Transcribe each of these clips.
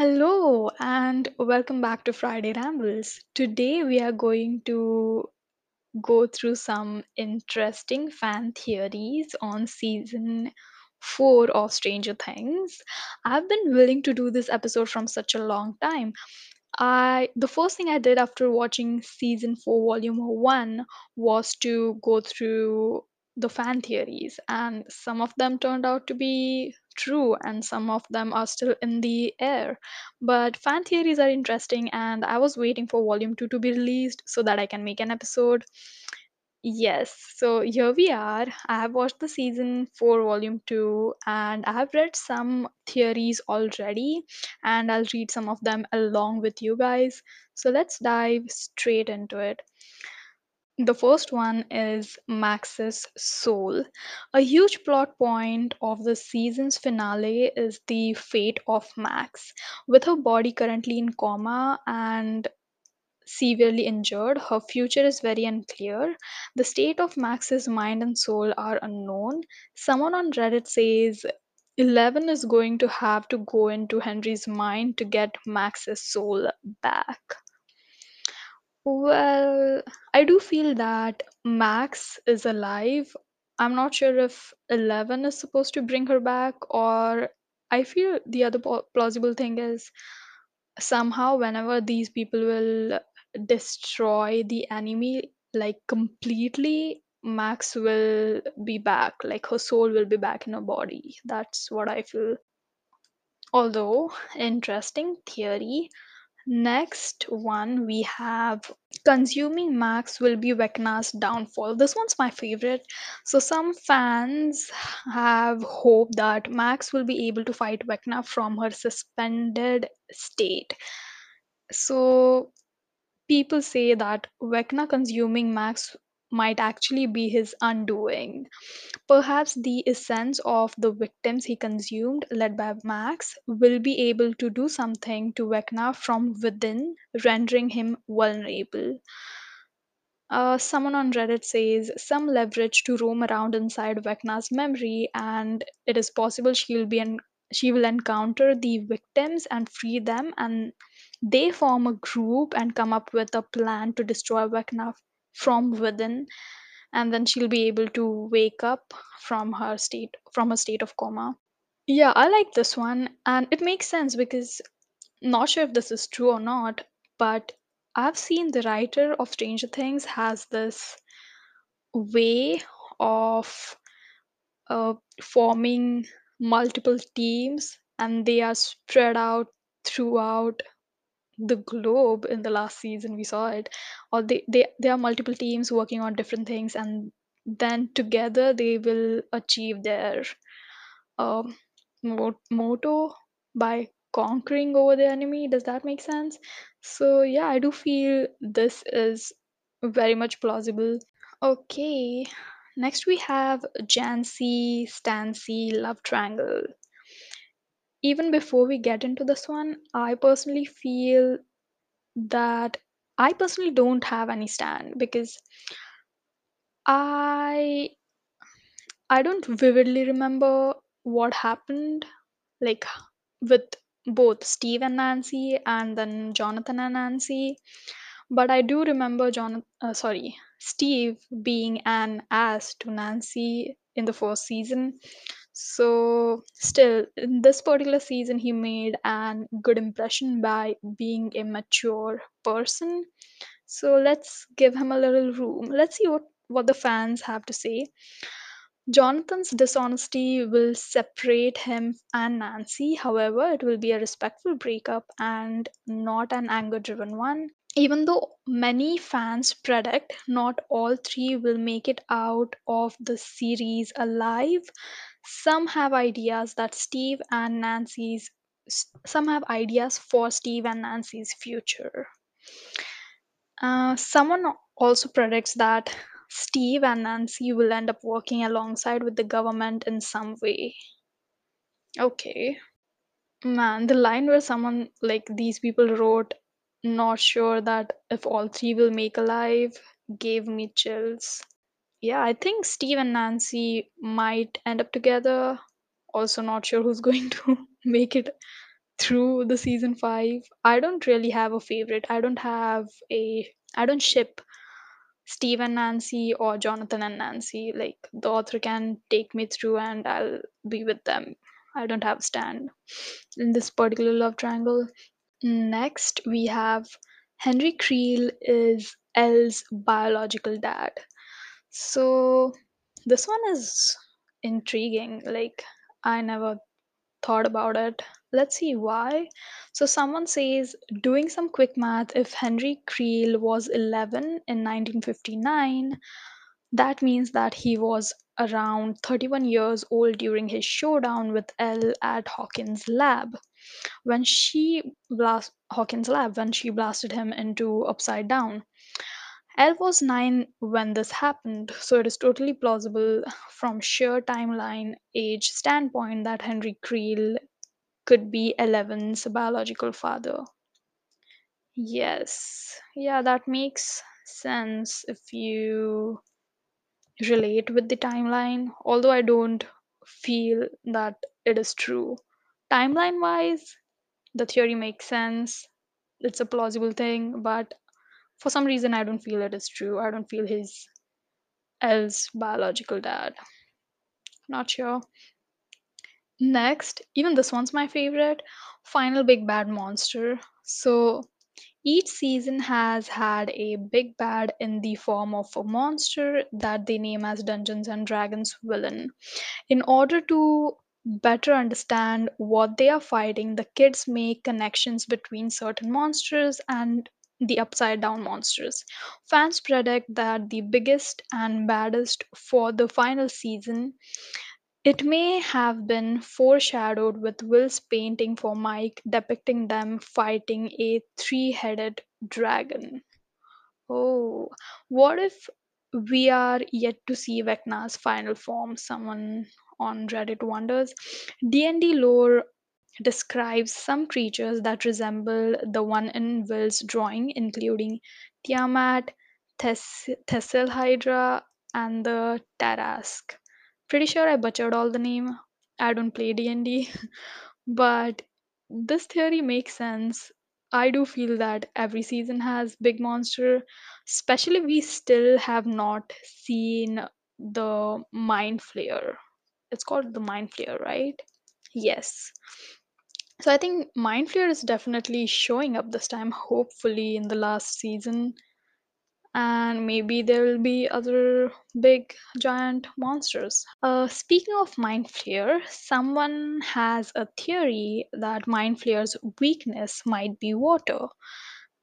Hello and welcome back to Friday Rambles. Today we are going to go through some interesting fan theories on season 4 of Stranger Things. I've been willing to do this episode from such a long time. I the first thing I did after watching season 4 volume 1 was to go through the fan theories and some of them turned out to be true and some of them are still in the air. But fan theories are interesting and I was waiting for volume 2 to be released so that I can make an episode. Yes, so here we are. I have watched the season 4 volume 2 and I have read some theories already and I'll read some of them along with you guys. So let's dive straight into it. The first one is Max's soul. A huge plot point of the season's finale is the fate of Max. With her body currently in coma and severely injured. Her future is very unclear. The state of Max's mind and soul are unknown. Someone on Reddit says Eleven is going to have to go into Henry's mind to get Max's soul back. Well, I do feel that Max is alive. I'm not sure if Eleven is supposed to bring her back, or I feel the other plausible thing is somehow whenever these people will destroy the enemy like completely max will be back like her soul will be back in her body that's what i feel although interesting theory next one we have consuming max will be vecna's downfall. This one's my favorite. So some fans have hope that max will be able to fight vecna from her suspended state. So People say that Vecna consuming Max might actually be his undoing. Perhaps the essence of the victims he consumed, led by Max, will be able to do something to Vecna from within, rendering him vulnerable. Uh, someone on Reddit says some leverage to roam around inside Vecna's memory, and it is possible she'll be she will encounter the victims and free them, and they form a group and come up with a plan to destroy Vecna from within, and then she'll be able to wake up from her state from a state of coma. Yeah, I like this one, and it makes sense because not sure if this is true or not, but I've seen the writer of Stranger Things has this way of uh, forming multiple teams and they are spread out throughout the globe in the last season we saw it. Or they, they there are multiple teams working on different things and then together they will achieve their um, mo- motto by conquering over the enemy. Does that make sense? So yeah i do feel this is very much plausible. Okay, next we have Jancy Stancy love triangle. Even before we get into this one, I personally feel that I personally don't have any stand because I I don't vividly remember what happened like with both Steve and Nancy and then Jonathan and Nancy. But I do remember John, uh, sorry, Steve being an ass to Nancy in the first season. So, still, in this particular season, he made an good impression by being a mature person. So, let's give him a little room. Let's see what, what the fans have to say. Jonathan's dishonesty will separate him and Nancy. However, it will be a respectful breakup and not an anger driven one. Even though many fans predict not all three will make it out of the series alive, some have ideas that Steve and Nancy's some have ideas for Steve and Nancy's future. Uh, someone also predicts that Steve and Nancy will end up working alongside with the government in some way. Okay. Man, the line where someone like these people wrote, not sure that if all three will make alive, gave me chills. Yeah, I think Steve and Nancy might end up together. Also, not sure who's going to make it through the season 5 i don't really have a favorite. I don't have a i don't ship steve and nancy or jonathan and nancy. Like the author can take me through and i'll be with them. I don't have a stand in this particular love triangle. Next we have henry creel is el's biological dad so this one is intriguing like i never thought about it. Let's see why. So, someone says, doing some quick math, if Henry Creel was 11 in 1959, that means that he was around 31 years old during his showdown with El at Hawkins' lab. When she blast Hawkins' lab, when she blasted him into upside down. El was 9 when this happened, so it is totally plausible from sheer timeline age standpoint that Henry Creel could be Eleven's biological father. Yes, yeah, that makes sense if you relate with the timeline, although I don't feel that it is true. Timeline wise, the theory makes sense, it's a plausible thing, but for some reason, I don't feel it is true. I don't feel his El's biological dad. Not sure. Next, even this one's my favorite Final Big Bad Monster. So, each season has had a big bad in the form of a monster that they name as Dungeons and Dragons villain. In order to better understand what they are fighting, the kids make connections between certain monsters and the upside down monsters. Fans predict that the biggest and baddest for the final season it may have been foreshadowed with Will's painting for Mike depicting them fighting a three headed dragon. Oh, what if we are yet to see Vecna's final form? Someone on Reddit wonders. D&D lore describes some creatures that resemble the one in Will's drawing, including Tiamat, Thess- and the Tarrasque. Pretty sure I butchered all the name. I don't play D&D, but this theory makes sense. I do feel that every season has big monster, especially we still have not seen the mind flayer. It's called the mind flayer, right? Yes. So I think mind flayer is definitely showing up this time, hopefully in the last season and maybe there will be other big giant monsters. Uh, speaking of Mind Flayer, someone has a theory that Mind Flayer's weakness might be water.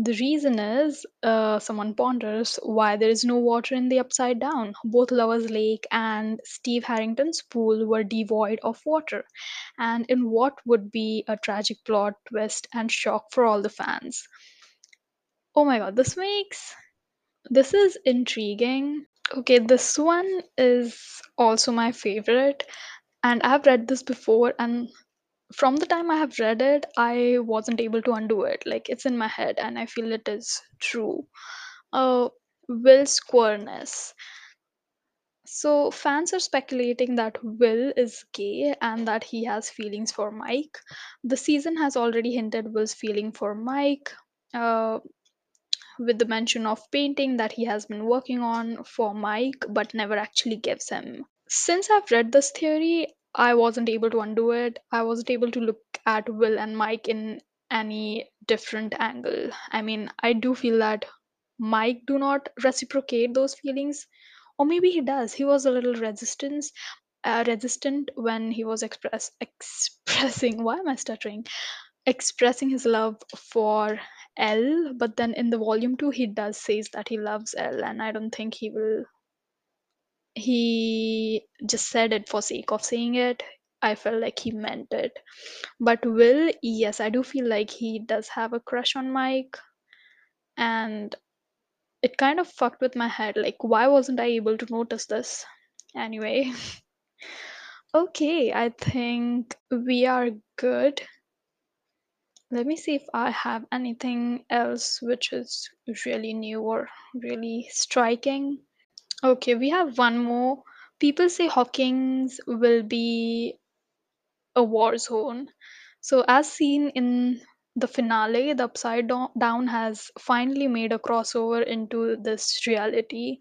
The reason is, uh, someone ponders why there is no water in the Upside Down. Both Lover's Lake and Steve Harrington's pool were devoid of water, and in what would be a tragic plot twist and shock for all the fans. Oh my god, this makes this is intriguing. Okay, this one is also my favorite, and I've read this before, and from the time I have read it, I wasn't able to undo it. Like, it's in my head, and I feel it is true. Uh, Will's queerness. So, fans are speculating that Will is gay and that he has feelings for Mike. The season has already hinted Will's feeling for Mike. Uh, with the mention of painting that he has been working on for Mike but never actually gives him. Since I've read this theory, I wasn't able to undo it. I wasn't able to look at Will and Mike in any different angle. I mean, I do feel that Mike do not reciprocate those feelings or maybe he does. He was a little resistance uh, resistant when he was express expressing why am I stuttering? expressing his love for El, but then in the volume 2 he does says that he loves El and I don't think he will he just said it for sake of saying it. I felt like he meant it. But Will, yes, I do feel like he does have a crush on Mike and it kind of fucked with my head. Like why wasn't I able to notice this? Anyway, okay, I think we are good. Let me see if I have anything else which is really new or really striking. Okay, we have one more. People say Hawkins will be a war zone. So, as seen in the finale, the Upside Do- Down has finally made a crossover into this reality.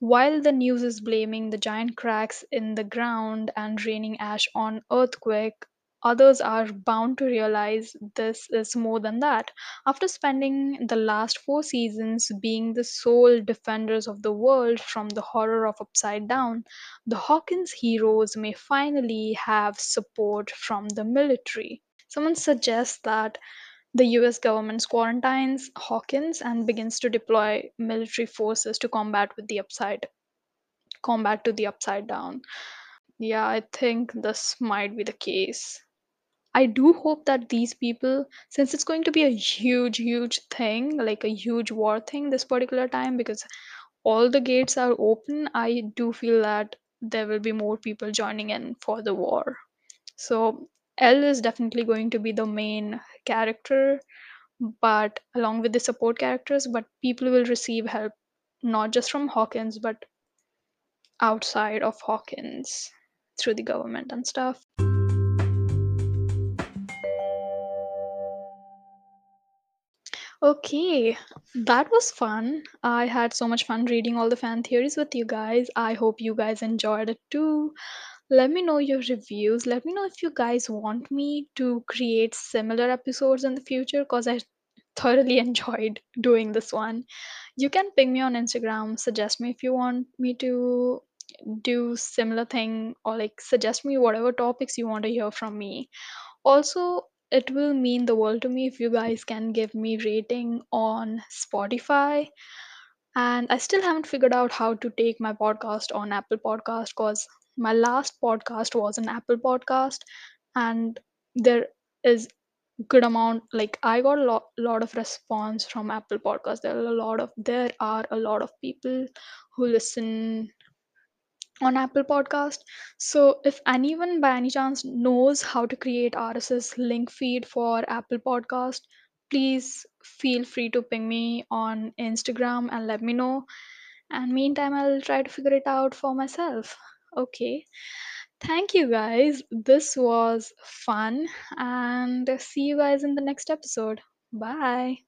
While the news is blaming the giant cracks in the ground and raining ash on earthquake, others are bound to realize this is more than that. After spending the last four seasons being the sole defenders of the world from the horror of Upside Down, the Hawkins heroes may finally have support from the military. Someone suggests that the US government quarantines Hawkins and begins to deploy military forces to combat with the upside combat to the upside down. Yeah, I think this might be the case. I do hope that these people, since it's going to be a huge, huge thing, like a huge war thing this particular time, because all the gates are open, I do feel that there will be more people joining in for the war. So El is definitely going to be the main character, but along with the support characters, but people will receive help not just from Hawkins, but outside of Hawkins through the government and stuff. Okay, that was fun. I had so much fun reading all the fan theories with you guys. I hope you guys enjoyed it too. Let me know your reviews. Let me know if you guys want me to create similar episodes in the future because I thoroughly enjoyed doing this one. You can ping me on Instagram, suggest me if you want me to do similar thing or like suggest me whatever topics you want to hear from me. Also, it will mean the world to me if you guys can give me rating on Spotify. And I still haven't figured out how to take my podcast on Apple Podcast because my last podcast was an Apple podcast and there is good amount like I got a lot, lot of response from Apple Podcast. There are a lot of there are a lot of people who listen on Apple Podcast. So if anyone by any chance knows how to create RSS link feed for Apple Podcast, please feel free to ping me on Instagram and let me know. And meantime, I'll try to figure it out for myself. Okay. Thank you guys. This was fun and see you guys in the next episode. Bye.